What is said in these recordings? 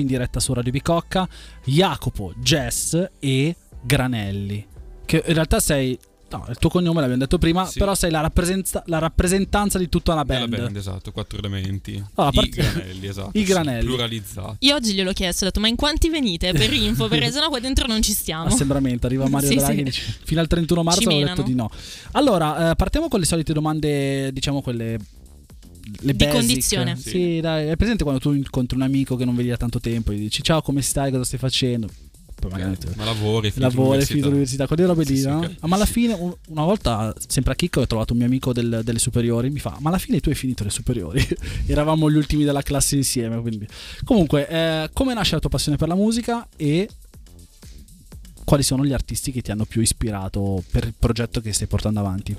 in diretta su Radio Bicocca, Jacopo, Jess e Granelli. Che in realtà sei No, il tuo cognome l'abbiamo detto prima, Sì. però sei la, rappresenta- la rappresentanza di tutta una Della band. band, esatto, quattro elementi. Ah, a I granelli, esatto. I sì, granelli. pluralizzati. Io oggi gliel'ho chiesto, ho detto ma in quanti venite per info? Perché sennò qua dentro non ci stiamo. Assembramento, arriva Mario Sì, Draghi sì. dice, fino al 31 marzo ho detto di no. Allora, eh, partiamo con le solite domande, diciamo quelle le Di basic. condizione. Sì. Sì. dai, è presente quando tu incontri un amico che non vedi da tanto tempo e gli dici "Ciao, come stai? Cosa stai facendo?" Poi magari Ok, Ma lavori, finito lavori, l'università. finito l'università, quelle robe lì, Sì, no? Ma alla fine, un- una volta, sempre a Chicco, ho trovato un mio amico del- delle superiori. Mi fa: Ma alla fine tu hai finito le superiori? Eravamo gli ultimi della classe insieme. Quindi. Comunque, eh, come nasce la tua passione per la musica e quali sono gli artisti che ti hanno più ispirato per il progetto che stai portando avanti?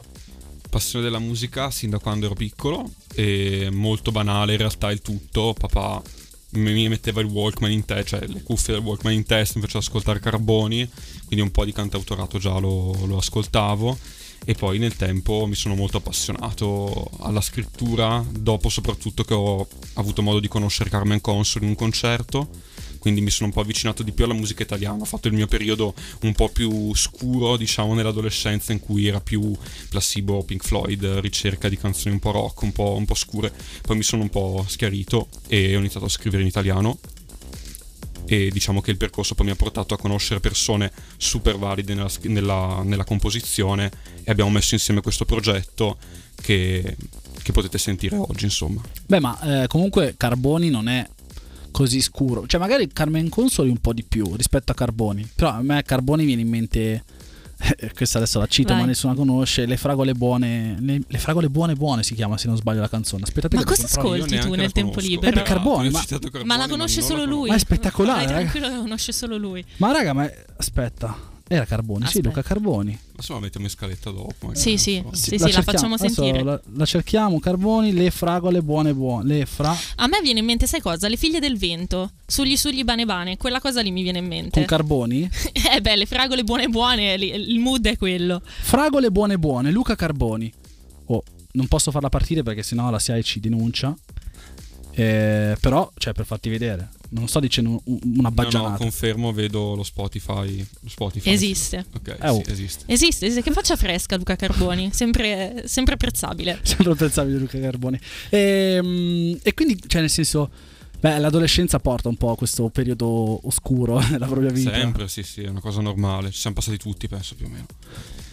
Passione della musica sin da quando ero piccolo e molto banale in realtà il tutto. Papà mi metteva il Walkman in testa, cioè le cuffie del Walkman in testa, mi faceva ascoltare Carboni, quindi un po' di cantautorato già lo, lo ascoltavo. E poi nel tempo mi sono molto appassionato alla scrittura, dopo soprattutto che ho avuto modo di conoscere Carmen Consoli in un concerto, quindi mi sono un po' avvicinato di più alla musica italiana. Ho fatto il mio periodo un po' più scuro, diciamo, nell'adolescenza in cui era più placebo, Pink Floyd, ricerca di canzoni un po' rock, un po', un po' scure. Poi mi sono un po' schiarito e ho iniziato a scrivere in italiano. E diciamo che il percorso poi mi ha portato a conoscere persone super valide nella, nella- nella composizione e abbiamo messo insieme questo progetto che, che potete sentire oggi, insomma. Beh, ma eh, comunque Carboni non è così scuro. Cioè, magari Carmen Consoli un po' di più rispetto a Carboni. Però a me Carboni viene in mente. eh, Questa adesso la cito, Vai. ma nessuno la conosce. Le fragole buone. Le, le fragole buone buone si chiama, se non sbaglio la canzone. Aspettate Ma che cosa ascolti tu nel tempo conosco. libero? Eh, Carboni, ma- Carboni, Ma la conosce non solo lui. Ma è spettacolare, Vai raga. tranquillo, la conosce solo lui. Ma raga, ma aspetta. Era Carboni, sì, Aspetta. Luca Carboni. Se la mettiamo in scaletta dopo. magari, Sì, sì. so. Sì, la sì, la facciamo Adesso sentire. La, la cerchiamo, Carboni, le fragole buone buone. Le fra. A me viene in mente, sai cosa? Le figlie del vento. Sugli sugli bane bane. Quella cosa lì mi viene in mente. Con Carboni? eh beh, le fragole buone buone, li- il mood è quello. Fragole buone buone, Luca Carboni. Oh, non posso farla partire perché sennò la SIAE ci denuncia. Eh, però, cioè, per farti vedere, non sto dicendo un- una No, no, baggianata. confermo, vedo lo Spotify. Lo Spotify. Esiste. Ok, Eh, oh. sì, esiste. Esiste, esiste. Che faccia fresca Luca Carboni. Sempre, sempre apprezzabile. Sempre pensabile Luca Carboni. E, e quindi, cioè, nel senso, beh, l'adolescenza porta un po' a questo periodo oscuro nella propria vita. Sempre, sì, sì, è una cosa normale. Ci siamo passati tutti, penso più o meno.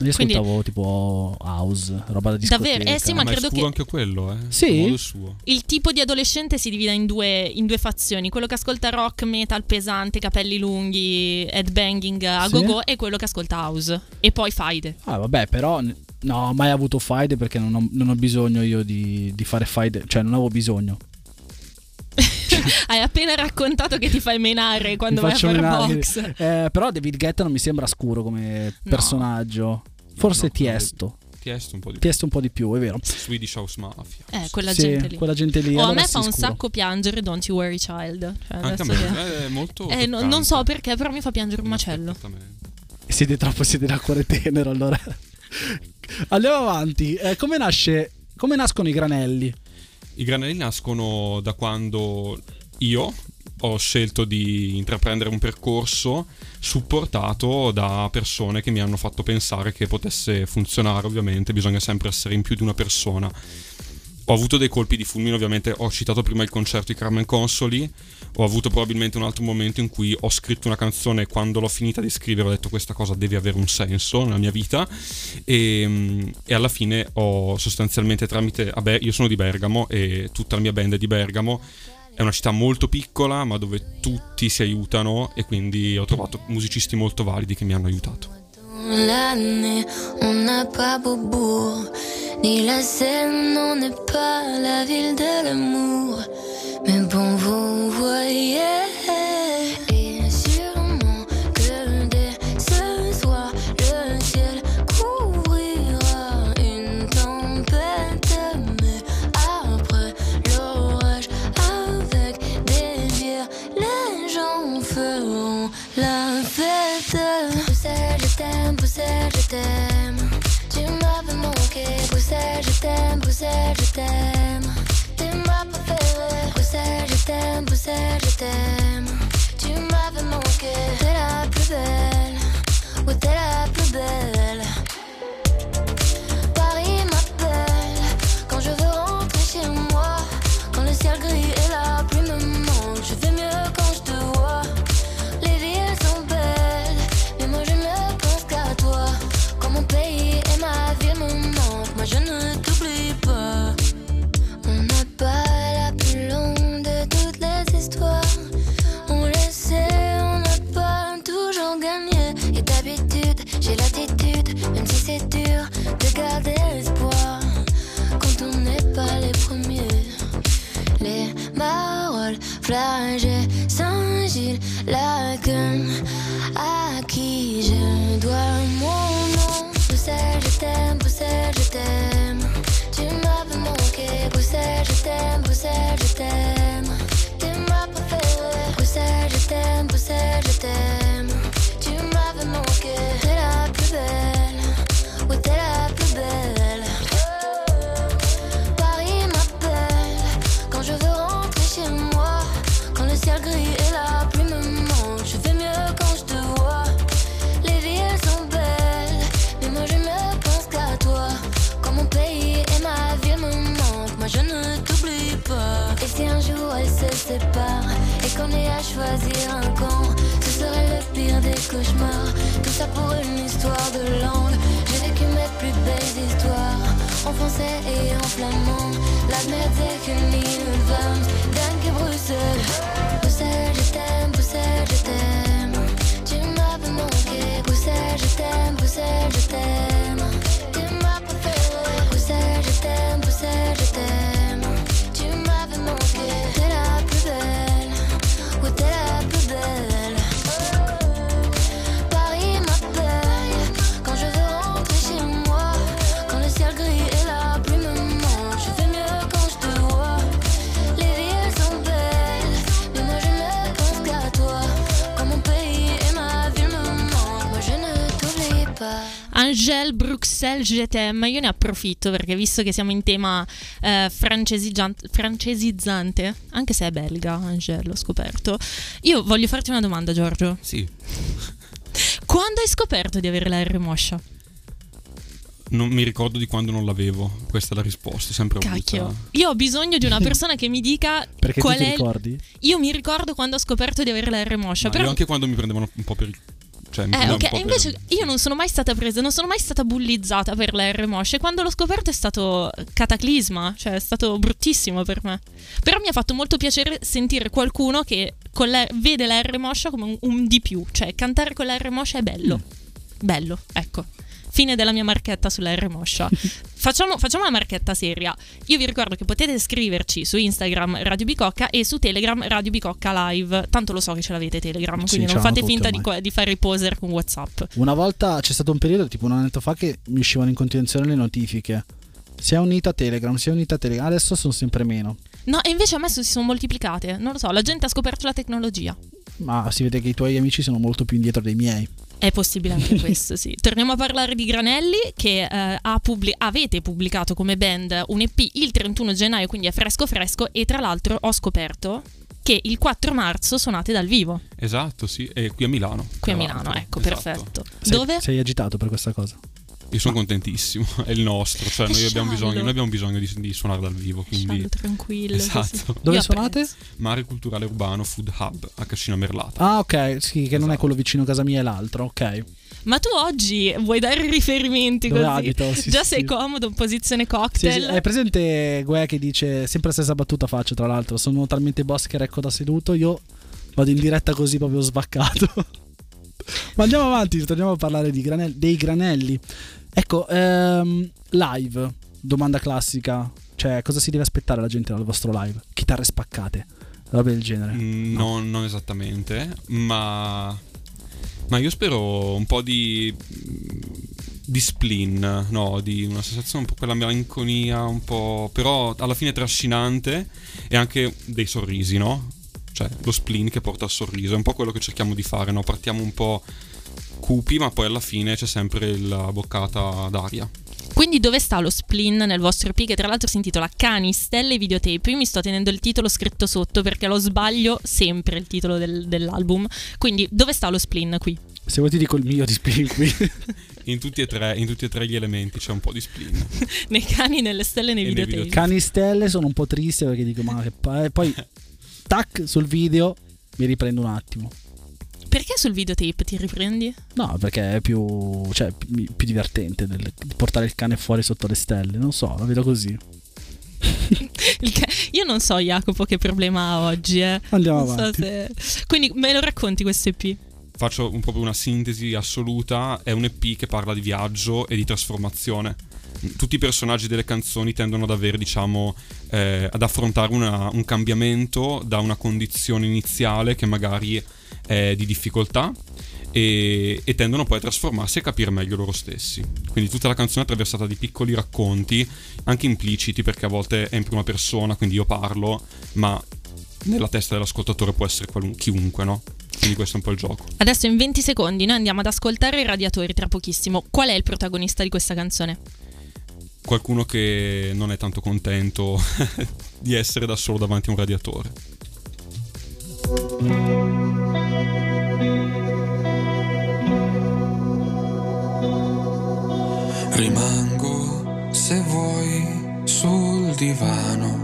Io Quindi- ascoltavo tipo house, roba da discoteca. Davvero? Eh sì, ma Ma, credo che- anche quello, eh. Sì? A modo suo. Il tipo di adolescente si divide in due, in due fazioni: quello che ascolta rock, metal pesante, capelli lunghi, headbanging a Sì. go-go, e quello che ascolta house. E poi faide. Ah, vabbè, però no, ho mai avuto faide perché non ho, non ho bisogno io di, di fare faide, cioè non avevo bisogno. Hai appena raccontato che ti fai menare quando vai a fare menare. box. Eh, però David Guetta non mi sembra scuro come No. personaggio. Forse no, Tiesto. Tiesto un po' di Tiesto un po' di più, è vero. Swedish House Mafia. Eh, quella Sì, gente lì. quella gente lì. O a allora me sì, fa un scuro. sacco piangere Don't You Worry Child. Cioè, Anche a adesso che- me è molto. Eh, no- non so perché, però mi fa piangere un macello. Esattamente. Siete troppo, siete da cuore tenero allora. Andiamo avanti. Eh, come nasce... Come nascono i granelli? I granelli nascono da quando io ho scelto di intraprendere un percorso supportato da persone che mi hanno fatto pensare che potesse funzionare, ovviamente bisogna sempre essere in più di una persona. Ho avuto dei colpi di fulmine, ovviamente. Ho citato prima il concerto di Carmen Consoli, ho avuto probabilmente un altro momento in cui ho scritto una canzone e quando l'ho finita di scrivere ho detto questa cosa deve avere un senso nella mia vita. E, mm, e alla fine ho sostanzialmente tramite, vabbè io sono di Bergamo e tutta la mia band è di Bergamo, è una città molto piccola ma dove tutti si aiutano e quindi ho trovato musicisti molto validi che mi hanno aiutato. L'année, on n'a pas beau. Ni la Seine, on n'est pas la ville de l'amour. Mais bon, vous voyez. Bien sûr, que dès ce soir, le ciel couvrira une tempête. Mais après l'orage, avec des délire, les gens feront la fête. Bruxelles, je t'aime. Tu m'avais manqué, Bruxelles, je t'aime, Bruxelles, je t'aime. T'es ma préférée, Bruxelles, je t'aime, Bruxelles, je t'aime. Tu m'avais manqué, t'es la plus belle, ou t'es la plus belle. Paris m'appelle, quand je veux rentrer chez moi, quand le ciel gris est la et qu'on ait à choisir un camp, ce serait le pire des cauchemars. Tout ça pour une histoire de langue. J'ai vécu mes plus belles histoires en français et en flamand. La merde c'est qu'une Bruxelles je t'aime. Io ne approfitto perché visto che siamo in tema eh, francesizzante, anche se è belga, Angèle, l'ho scoperto. Io voglio farti una domanda, Giorgio. Sì, Quando hai scoperto di avere la R moscia? non mi ricordo di quando non l'avevo. Questa è la risposta, sempre Cacchio. avuta. Io ho bisogno di una persona che mi dica Perché qual tu ti è. ricordi? Io mi ricordo quando ho scoperto di avere la R moscia. Ma però io anche quando mi prendevano un po' per il... Cioè, Eh, ok, e per- invece io non sono mai stata presa, non sono mai stata bullizzata per la R moscia e quando l'ho scoperto è stato cataclisma, cioè è stato bruttissimo per me. Però mi ha fatto molto piacere sentire qualcuno che la- vede la R moscia come un, un di più, cioè cantare con la R moscia è bello. Mm. Bello, ecco. Fine della mia marchetta sulla R moscia. Facciamo, facciamo una marchetta seria. Io vi ricordo che potete scriverci su Instagram Radio Bicocca e su Telegram Radio Bicocca Live. Tanto lo so che ce l'avete Telegram, quindi non fate finta di, di fare i poser con WhatsApp. Una volta c'è stato un periodo, tipo un annetto fa, che mi uscivano in continuazione le notifiche. Si è unita Telegram, si è unita Telegram. Adesso sono sempre meno. No, e invece a me si sono moltiplicate. Non lo so, la gente ha scoperto la tecnologia. Ma si vede che i tuoi amici sono molto più indietro dei miei. È possibile anche questo, sì. Torniamo a parlare di Granelli, che eh, ha pubblic- avete pubblicato come band un EP il 31 gennaio, quindi è fresco fresco. E tra l'altro ho scoperto che il 4 marzo suonate dal vivo Esatto, sì, e qui a Milano. qui a Milano. l'altro. Ecco, Esatto. perfetto. Sei, Dove? Sei agitato per questa cosa. Io sono contentissimo, è il nostro, cioè È noi abbiamo bisogno, noi abbiamo bisogno di, di suonare dal vivo, quindi tranquillo. Esatto. così. Dove Io suonate? Mare Culturale Urbano Food Hub a Cascina Merlata. Ah, ok, sì, che non è Esatto. quello vicino a casa mia e l'altro, ok. Ma tu oggi vuoi dare riferimenti Dove così? abito? Sì, Già sì, sei sì. comodo in posizione cocktail. sì, Hai presente Gue che dice sempre la stessa battuta faccio tra l'altro, sono talmente boss che recco da seduto, io vado in diretta così proprio sbaccato. Ma andiamo avanti, torniamo a parlare di granel- dei granelli. Ecco, ehm, live, domanda classica, cioè cosa si deve aspettare la gente dal vostro live? Chitarre spaccate, roba del genere. Mm, no, non esattamente, ma, ma io spero un po' di, di spleen, no, di una sensazione un po' quella melanconia, un po', però alla fine trascinante e anche dei sorrisi, no? Cioè lo spleen che porta al sorriso, è un po' quello che cerchiamo di fare, no? Partiamo un po' cupi, ma poi alla fine c'è sempre la boccata d'aria. Quindi dove sta lo spleen nel vostro EP che tra l'altro si intitola Cani, Stelle e Videotape? Io mi sto tenendo il titolo scritto sotto perché lo sbaglio sempre il titolo del- dell'album. Quindi dove sta lo spleen qui? Se vuoi ti dico il mio di spleen qui. In tutti, e tre, in tutti e tre gli elementi c'è un po' di spleen. nei cani, nelle stelle e nei E nei videotape. videotape. Cani stelle sono un po' triste perché dico ma che pa- e poi tac sul video mi riprendo un attimo. Perché sul videotape ti riprendi? No, perché è più, cioè, più, più divertente del- di portare il cane fuori sotto le stelle. Non so, la vedo così. Io non so Jacopo che problema ha oggi. Eh. Andiamo Non so avanti. se- Quindi me lo racconti questo EP? Faccio un, proprio una sintesi assoluta, è un EP che parla di viaggio e di trasformazione. Tutti i personaggi delle canzoni tendono ad avere, diciamo, eh, ad affrontare una, un cambiamento da una condizione iniziale che magari è di difficoltà e, e, tendono poi a trasformarsi e capire meglio loro stessi. Quindi tutta la canzone è attraversata di piccoli racconti, anche impliciti perché a volte è in prima persona, quindi io parlo, ma nella testa dell'ascoltatore può essere qualun- chiunque, no? Quindi questo è un po' il gioco. Adesso in 20 secondi noi andiamo ad ascoltare i radiatori tra pochissimo. Qual è il protagonista di questa canzone? Qualcuno che non è tanto contento di essere da solo davanti a un radiatore. Rimango se vuoi sul divano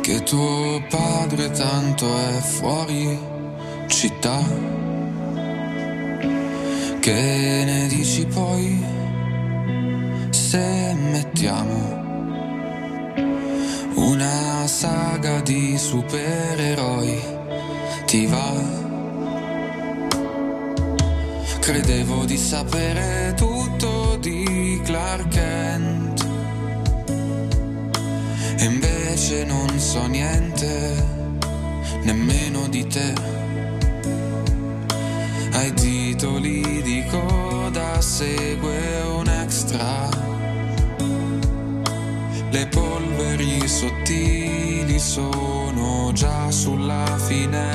che tuo padre tanto è fuori città. Che ne dici poi se mettiamo una saga di supereroi? Ti va? Credevo di sapere tutto di Clark Kent e invece non so niente, nemmeno di te. Ai titoli di coda segue un extra. Polveri sottili sono già sulla finestra.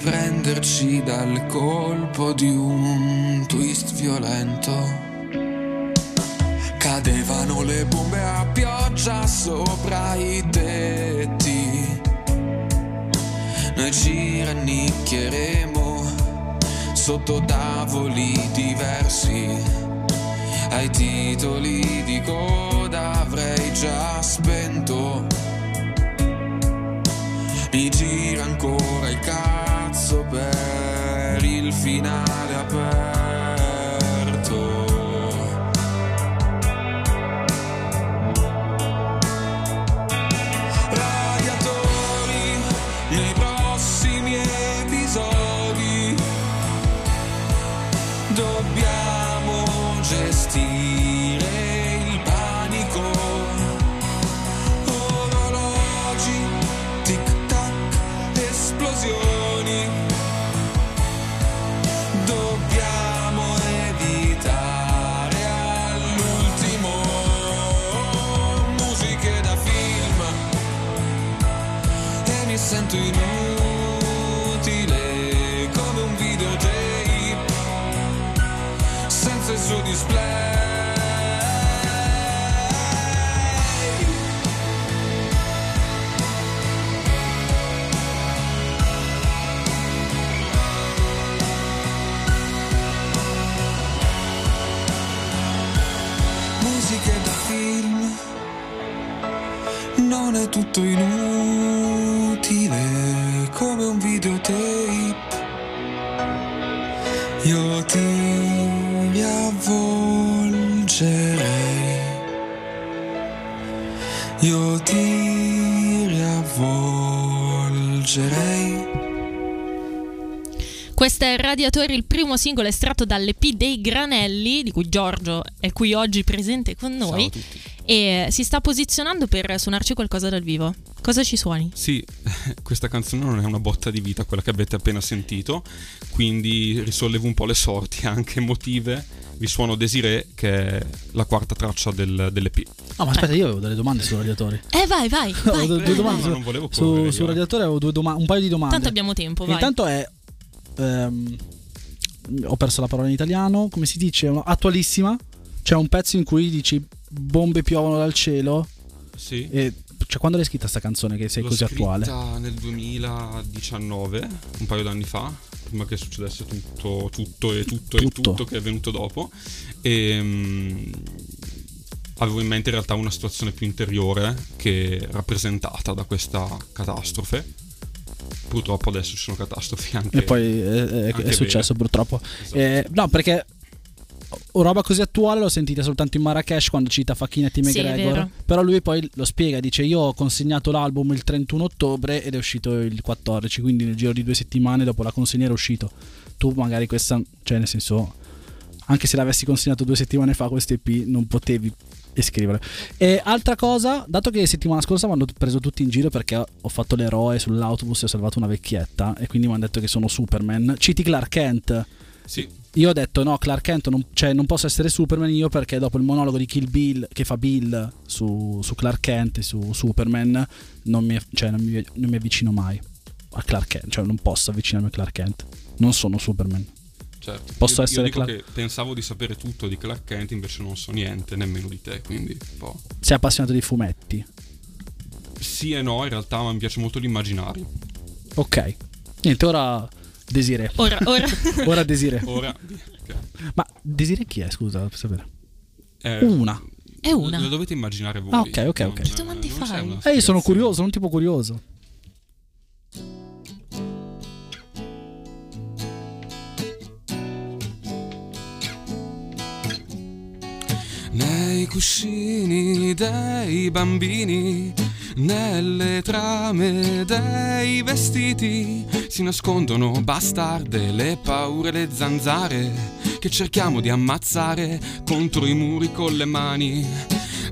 Riprenderci dal colpo di un twist violento. Cadevano le bombe a pioggia sopra i tetti. Noi ci rannicchieremo sotto tavoli diversi. Ai titoli di coda avrei già spento. Mi gira ancora il caso pezzo per il finale aperto. Primo singolo estratto dall'EP dei Granelli, di cui Giorgio è qui oggi presente con noi. Ciao a tutti. E si sta posizionando per suonarci qualcosa dal vivo. Cosa ci suoni? Sì, questa canzone non è una botta di vita, quella che avete appena sentito, quindi risollevo un po' le sorti anche emotive vi suono Desiree, che è la quarta traccia del, dell'EP. Ah, ma aspetta, io avevo delle domande sui radiatori. Eh, vai, vai. Vai. due, due domande no, su- non volevo su, correre, sul io. radiatore, avevo due doma- un paio di domande. Tanto abbiamo tempo, vai. Intanto è. ehm, ho perso la parola in italiano. Come si dice? Attualissima. C'è un pezzo in cui dici bombe piovono dal cielo. Sì. E, cioè, quando l'hai scritta sta canzone che sei L'ho così scritta attuale? nel 2019, un paio d'anni fa, prima che succedesse tutto, tutto e tutto, e Tutto. tutto che è venuto dopo. E mm, avevo in mente in realtà una situazione più interiore che è rappresentata da questa catastrofe. Purtroppo adesso ci sono catastrofi anche. E poi è, è- è successo purtroppo. Esatto. Eh, no, perché roba così attuale l'ho sentita soltanto in Marrakesh quando cita Facchinetti Sì, McGregor. vero. però lui poi lo spiega, dice io ho consegnato l'album il 31 ottobre ed è uscito il 14, quindi nel giro di due settimane dopo la consegna era uscito. Tu magari questa, cioè nel senso, anche se l'avessi consegnato due settimane fa questo EP non potevi iscrivere. E altra cosa, dato che settimana scorsa mi hanno preso tutti in giro perché ho fatto l'eroe sull'autobus e ho salvato una vecchietta e quindi mi hanno detto che sono Superman, citi Clark Kent. Sì, Io ho detto no, Clark Kent non, cioè, non posso essere Superman io perché dopo il monologo di Kill Bill che fa Bill su, su Clark Kent e su Superman non mi, cioè, non, mi, non mi avvicino mai a Clark Kent, cioè non posso avvicinarmi a Clark Kent. Non sono Superman. Certo. Posso Io- essere io dico Clark- che pensavo di sapere tutto di Clark Kent, invece non so niente, nemmeno di te, quindi un po'. Sei appassionato di fumetti. Sì e no, in realtà, ma mi piace molto l'immaginario. Ok. Niente, ora Desire. Ora, ora. Ora Desire. Ora, ok. Ma Desire chi è? Scusa, per sapere. Eh, Una. È una. Lo dovete immaginare voi. Ah, ok, ok, ok. Che domande fai? Eh, io sono curioso, sono un tipo curioso. Cuscini dei bambini, nelle trame dei vestiti, si nascondono bastarde, le paure, le zanzare, che cerchiamo di ammazzare contro i muri con le mani.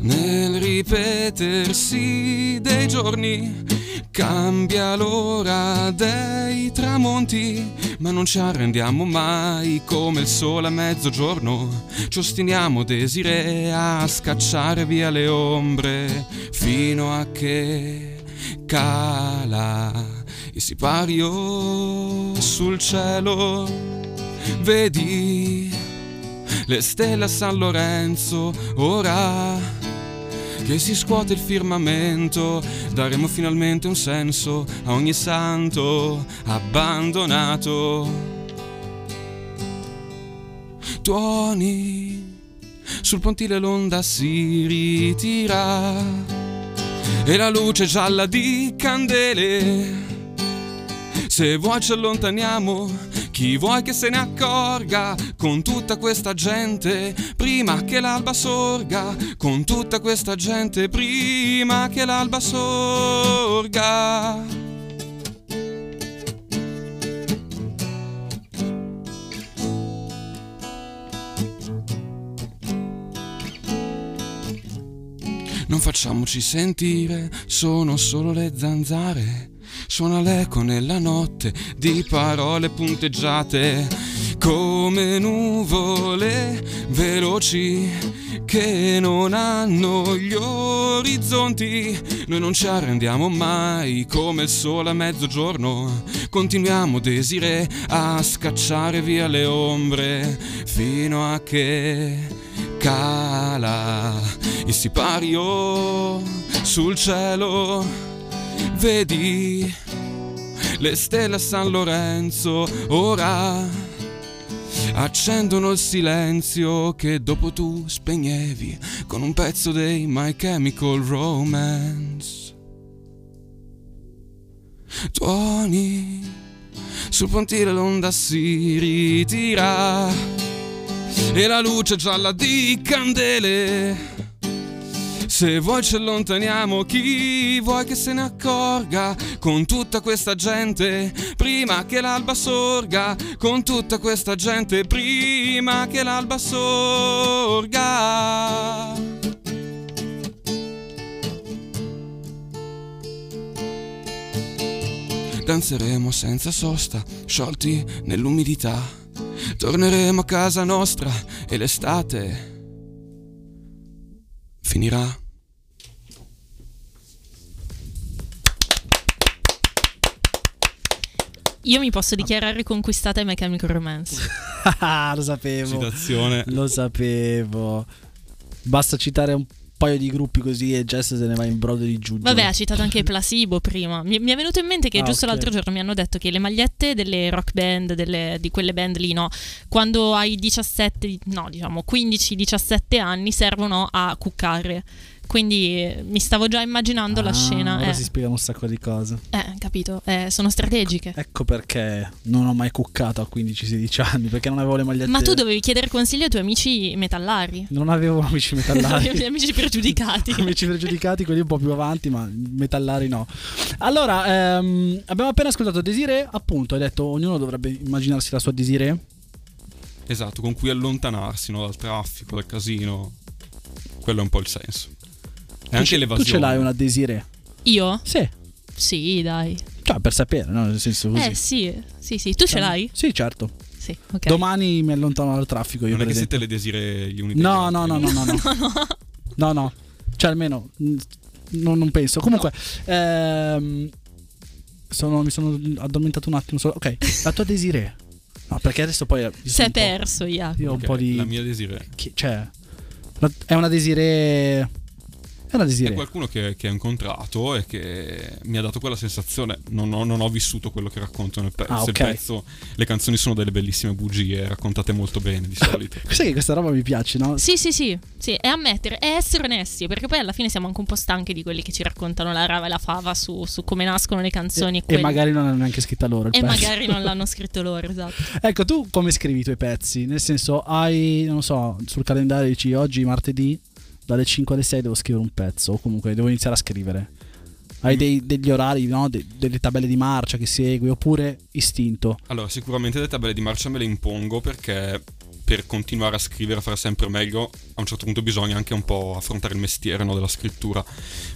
Nel ripetersi dei giorni, cambia l'ora dei tramonti, ma non ci arrendiamo mai come il sole a mezzogiorno. Ci ostiniamo desire a scacciare via le ombre fino a che cala il sipario sul cielo. Vedi le stelle a San Lorenzo ora che si scuote il firmamento, daremo finalmente un senso a ogni santo abbandonato. Tuoni, sul pontile l'onda si ritira e la luce gialla di candele. Se vuoi ci allontaniamo, chi vuoi che se ne accorga con tutta questa gente prima che l'alba sorga, con tutta questa gente prima che l'alba sorga. Non facciamoci sentire, sono solo le zanzare. Suona l'eco nella notte di parole punteggiate come nuvole veloci che non hanno gli orizzonti. Noi non ci arrendiamo mai come il sole a mezzogiorno. Continuiamo desire a scacciare via le ombre fino a che cala il sipario sul cielo. Vedi le stelle a San Lorenzo ora accendono il silenzio che dopo tu spegnevi con un pezzo dei My Chemical Romance. Tuoni, sul pontile l'onda si ritira e la luce gialla di candele. Se vuoi ci allontaniamo, chi vuoi che se ne accorga con tutta questa gente prima che l'alba sorga, con tutta questa gente prima che l'alba sorga. Danzeremo senza sosta, sciolti nell'umidità. Torneremo a casa nostra e l'estate finirà. Io mi posso dichiarare conquistata ai My Chemical Romance. Ah, lo sapevo. Citazione. Lo sapevo. Basta citare un paio di gruppi così e Jess se ne va in brodo di giù. Vabbè, ha citato anche Placebo prima. Mi, mi è venuto in mente che Ah, giusto ok. l'altro giorno mi hanno detto che le magliette delle rock band, delle- di quelle band lì, no, quando hai 17, no, diciamo 15-17 anni servono a cuccare. Quindi mi stavo già immaginando la Ah, scena. Ora Eh, si spiegano un sacco di cose. eh, capito, Eh, sono strategiche. Ecco perché non ho mai cuccato a 15-16 anni, perché non avevo le magliette. Ma tu dovevi chiedere consigli ai tuoi amici metallari. Non avevo amici metallari. Gli amici pregiudicati. amici pregiudicati, quelli un po' più avanti, ma metallari no. Allora, ehm, abbiamo appena ascoltato Desiree, appunto, hai detto ognuno dovrebbe immaginarsi la sua Desiree. Esatto, con cui allontanarsi no, dal traffico, dal casino. Quello è un po' il senso. E Tu anche ce- l'evasione. Tu ce l'hai una Desiree? Io? Sì, Sì, dai. cioè per sapere, no? Nel senso così. Eh sì, sì, sì. Tu ce l'hai? Sì, certo. Sì, ok. Domani mi allontano dal traffico io Non è che esempio. siete le desire gli uni degli No, altri. no, no, no, no, no. No, no. Cioè almeno mh, non, non penso. Comunque ehm, sono- mi sono addormentato un attimo solo. Ok, la tua Desiree. No, perché adesso poi Si è un perso, Jacopo. Io ho un Ok, po' di La mia desire. chi- cioè è una Desiree è una È Desiree. qualcuno che, che ho incontrato e che mi ha dato quella sensazione. Non ho, non ho vissuto quello che racconto nel pezzo. Ah, ok. Il pezzo, le canzoni sono delle bellissime bugie, raccontate molto bene di solito. Sai che questa roba mi piace, no? Sì, sì, sì, sì, è ammettere, è essere onesti, perché poi alla fine siamo anche un po' stanchi di quelli che ci raccontano la rava e la fava su, su come nascono le canzoni e, E, e magari non hanno neanche scritta loro il e pezzo. magari non l'hanno scritto loro, esatto. Ecco, tu come scrivi i tuoi pezzi? Nel senso, hai, non so, sul calendario dici oggi martedì dalle 5 alle 6 devo scrivere un pezzo o comunque devo iniziare a scrivere. Hai Mm. dei- degli orari, no? De- delle tabelle di marcia che segui oppure istinto. Allora, sicuramente le tabelle di marcia me le impongo perché per continuare a scrivere, a fare sempre meglio, a un certo punto bisogna anche un po' affrontare il mestiere no, della scrittura.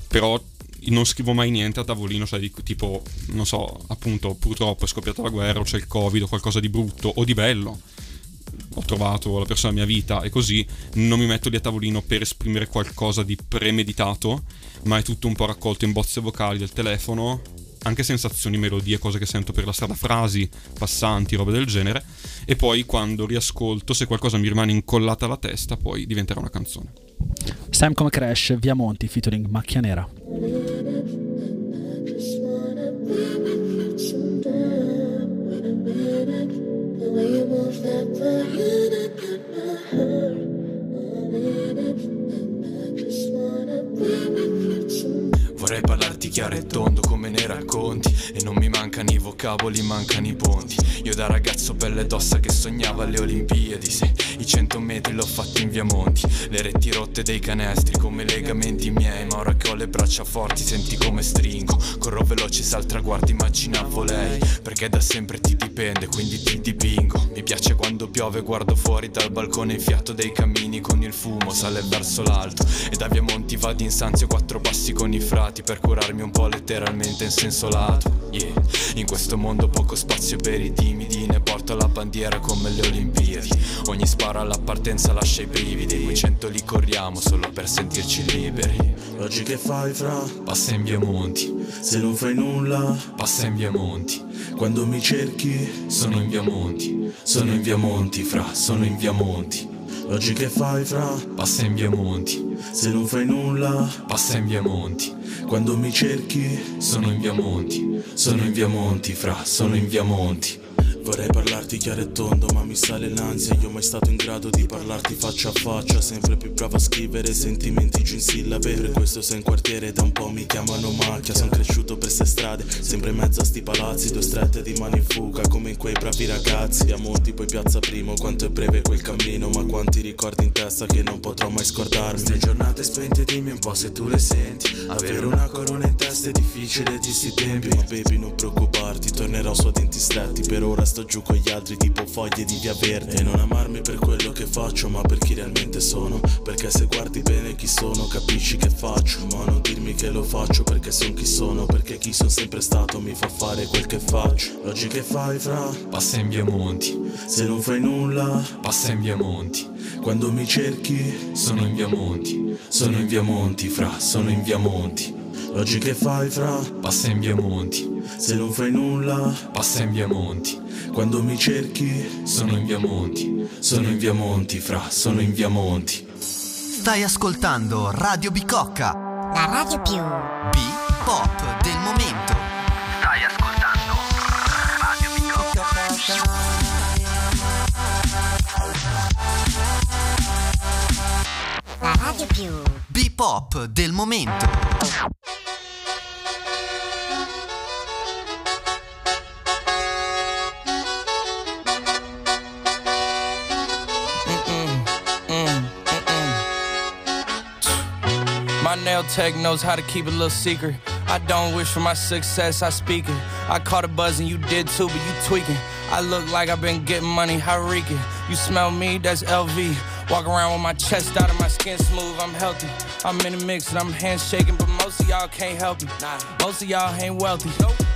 Però non scrivo mai niente a tavolino, cioè di- tipo, non so, appunto, purtroppo è scoppiata la guerra o c'è il covid o qualcosa di brutto o di bello. Ho trovato la persona della mia vita e così non mi metto lì a tavolino per esprimere qualcosa di premeditato, ma è tutto un po' raccolto in bozze vocali del telefono, anche sensazioni, melodie, cose che sento per la strada, frasi, passanti, robe del genere, e poi quando riascolto, se qualcosa mi rimane incollata alla testa, poi diventerà una canzone. Sam come Crash, Via Monti, featuring Macchia Nera. Chiaro e tondo come ne racconti. E non mi mancano i vocaboli, mancano i ponti. Io da ragazzo pelle d'ossa che sognava alle Olimpiadi Sì, i cento metri l'ho fatti in via Monti Le reti rotte dei canestri come legamenti miei. Ma ora che ho le braccia forti senti come stringo. Corro veloce se al traguardo immaginavo lei. Perché da sempre ti dipende quindi ti dipingo. Mi piace quando piove guardo fuori dal balcone il fiato dei camini con il fumo sale verso l'alto. E da via Monti vado in Sanzio quattro passi con i frati Per curarmi un po' letteralmente in senso lato Yeah, in questo mondo poco spazio per i timidi Ne porto la bandiera come le Olimpiadi. Ogni sparo alla partenza lascia i brividi Quei cento li corriamo solo per sentirci liberi. Oggi che fai fra? Passa in via Monti, Se non fai nulla, passa in via Monti. Quando mi cerchi, Sono in via Monti, sono in via Monti, fra, sono in via Monti oggi che fai fra? Passa in via Monti, Se non fai nulla, passa in via Monti. quando mi cerchi, Sono in via Monti, sono in via Monti, fra, sono in via Monti Vorrei parlarti chiaro e tondo, ma mi sale l'ansia. Io mai stato in grado di parlarti faccia a faccia. Sempre più bravo a scrivere sentimenti giù in sillabe. Per questo sei in quartiere da un po' mi chiamano macchia. Sono cresciuto per ste strade, sempre in mezzo a sti palazzi. Due strette di mani in fuga, come in quei bravi ragazzi. A Monti, poi Piazza Primo. Quanto è breve quel cammino, ma quanti ricordi in testa che non potrò mai scordarmi. Ste giornate spente, dimmi un po' se tu le senti. Avere una corona in testa è difficile di sti tempi, ma baby non preoccupare parti Tornerò su a denti stretti. Per ora sto giù con gli altri tipo foglie di via verde. E non amarmi per quello che faccio Ma per chi realmente sono. Perché se guardi bene chi sono capisci che faccio. Ma non dirmi che lo faccio perché son chi sono. Perché chi sono sempre stato mi fa fare quel che faccio. Oggi che fai fra? Passa in via Monti, Se non fai nulla passa in via Monti, Quando mi cerchi sono in via Monti, sono in via Monti, fra, sono in via Monti, Oggi che fai fra? passa in via Monti, Se non fai nulla passa in via Monti, Quando mi cerchi sono in via Monti, sono in via Monti, fra, sono in via Monti. Stai ascoltando Radio Bicocca, La radio più B-Pop del momento. Stai ascoltando Radio Bicocca. La radio più B-Pop del momento. Nail tech knows how to keep a little secret. I don't wish for my success, I speak it. I caught a buzz and you did too, but you tweaking. I look like I've been getting money, reeking. You smell me, that's LV. Walk around with my chest out and my skin smooth, I'm healthy. I'm in the mix and I'm handshaking, but most of y'all can't help me. Nah. Most of y'all ain't wealthy.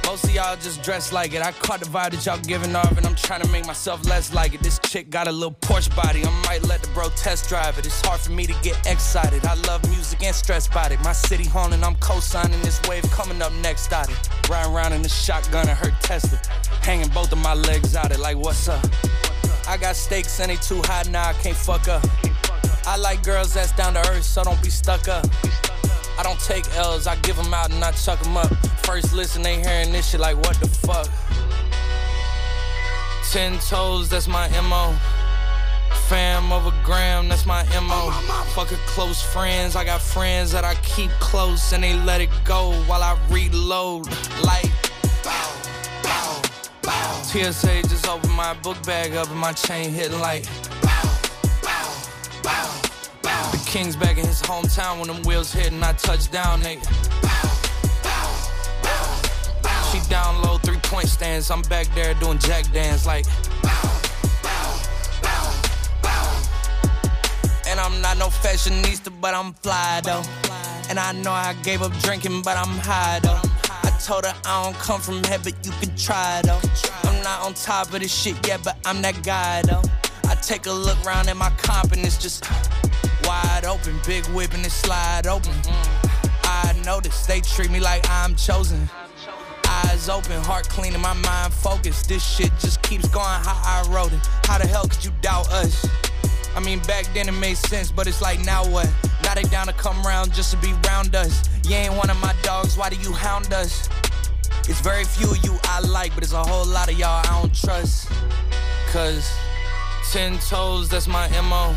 Most of y'all just dress like it. I caught the vibe that y'all giving off, and I'm trying to make myself less like it. This chick got a little Porsche body. I might let the bro test drive it. It's hard for me to get excited. I love music and stress about it. My city haunting, I'm co-signing this wave coming up next out it. Riding around in the shotgun and her Tesla. Hanging both of my legs out it like what's up? I got stakes and they too high now, I can't fuck up. I like girls that's down to earth, so don't be stuck up. I don't take L's, I give them out and I chuck them up. First listen, they hearing this shit like, what the fuck? Ten toes, that's my MO. Fam over gram, that's my MO. Fucking close friends, I got friends that I keep close and they let it go while I reload. Like, bow, bow, bow. TSA just opened my book bag up and my chain hitting like, king's back in his hometown when them wheels hit and I touch down, they. She down low, three point stands. I'm back there doing jack dance like. And I'm not no fashionista, but I'm fly though. And I know I gave up drinking, but I'm high though. I told her I don't come from here, but you can try though. I'm not on top of this shit yet, but I'm that guy though. I take a look round at my it's just wide open, big whip and it slide open. I notice they treat me like I'm chosen. Eyes open, heart clean, and my mind focused. This shit just keeps going how I wrote it. How the hell could you doubt us? I mean, back then it made sense, but it's like now what? Now they down to come round just to be round us. You ain't one of my dogs, why do you hound us? It's very few of you I like, but it's a whole lot of y'all I don't trust. Cause ten toes, that's my MO.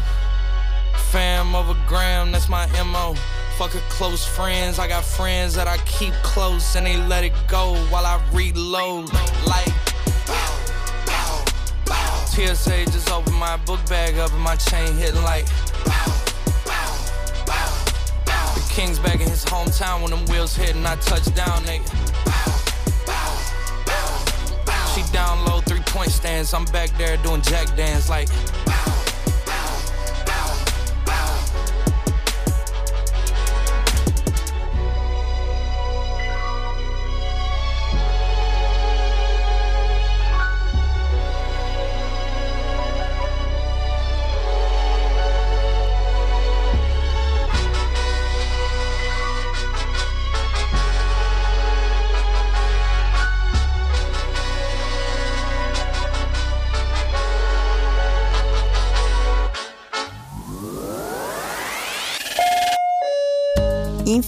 Fam over gram, that's my MO. Fucking close friends, I got friends that I keep close and they let it go while I reload. Like, TSA just opened my book bag up and my chain hitting like. The king's back in his hometown when them wheels hit and I touch down, they. She down low, three point stands. I'm back there doing jack dance like.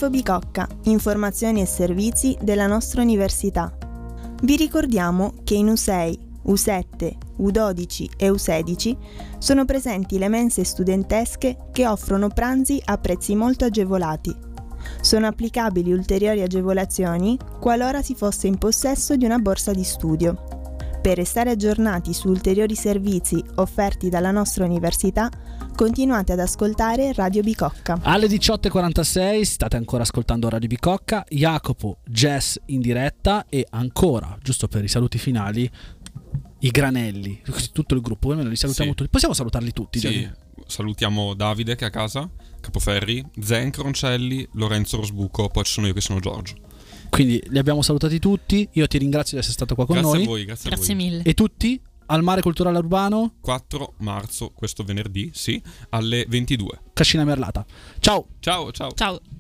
Infobicocca, informazioni e servizi della nostra università. Vi ricordiamo che in U6, U7, U12 e U16 sono presenti le mense studentesche che offrono pranzi a prezzi molto agevolati. Sono applicabili ulteriori agevolazioni qualora si fosse in possesso di una borsa di studio. Per restare aggiornati su ulteriori servizi offerti dalla nostra università, continuate ad ascoltare Radio Bicocca. Alle 18.46 state ancora ascoltando Radio Bicocca, Jacopo, Jess in diretta e ancora, giusto per i saluti finali, i granelli, tutto il gruppo, noi li salutiamo Sì. tutti. Possiamo salutarli tutti? Sì, Gianni? salutiamo Davide che è a casa, Capoferri, Zen Croncelli, Lorenzo Rosbuco, poi ci sono io che sono Giorgio. Quindi li abbiamo salutati tutti. Io ti ringrazio di essere stato qua con grazie noi. a voi, grazie, Grazie a voi. mille. E tutti al Mare Culturale Urbano, 4 marzo, questo venerdì, sì, alle 22. Cascina Merlata. Ciao! Ciao, ciao. Ciao.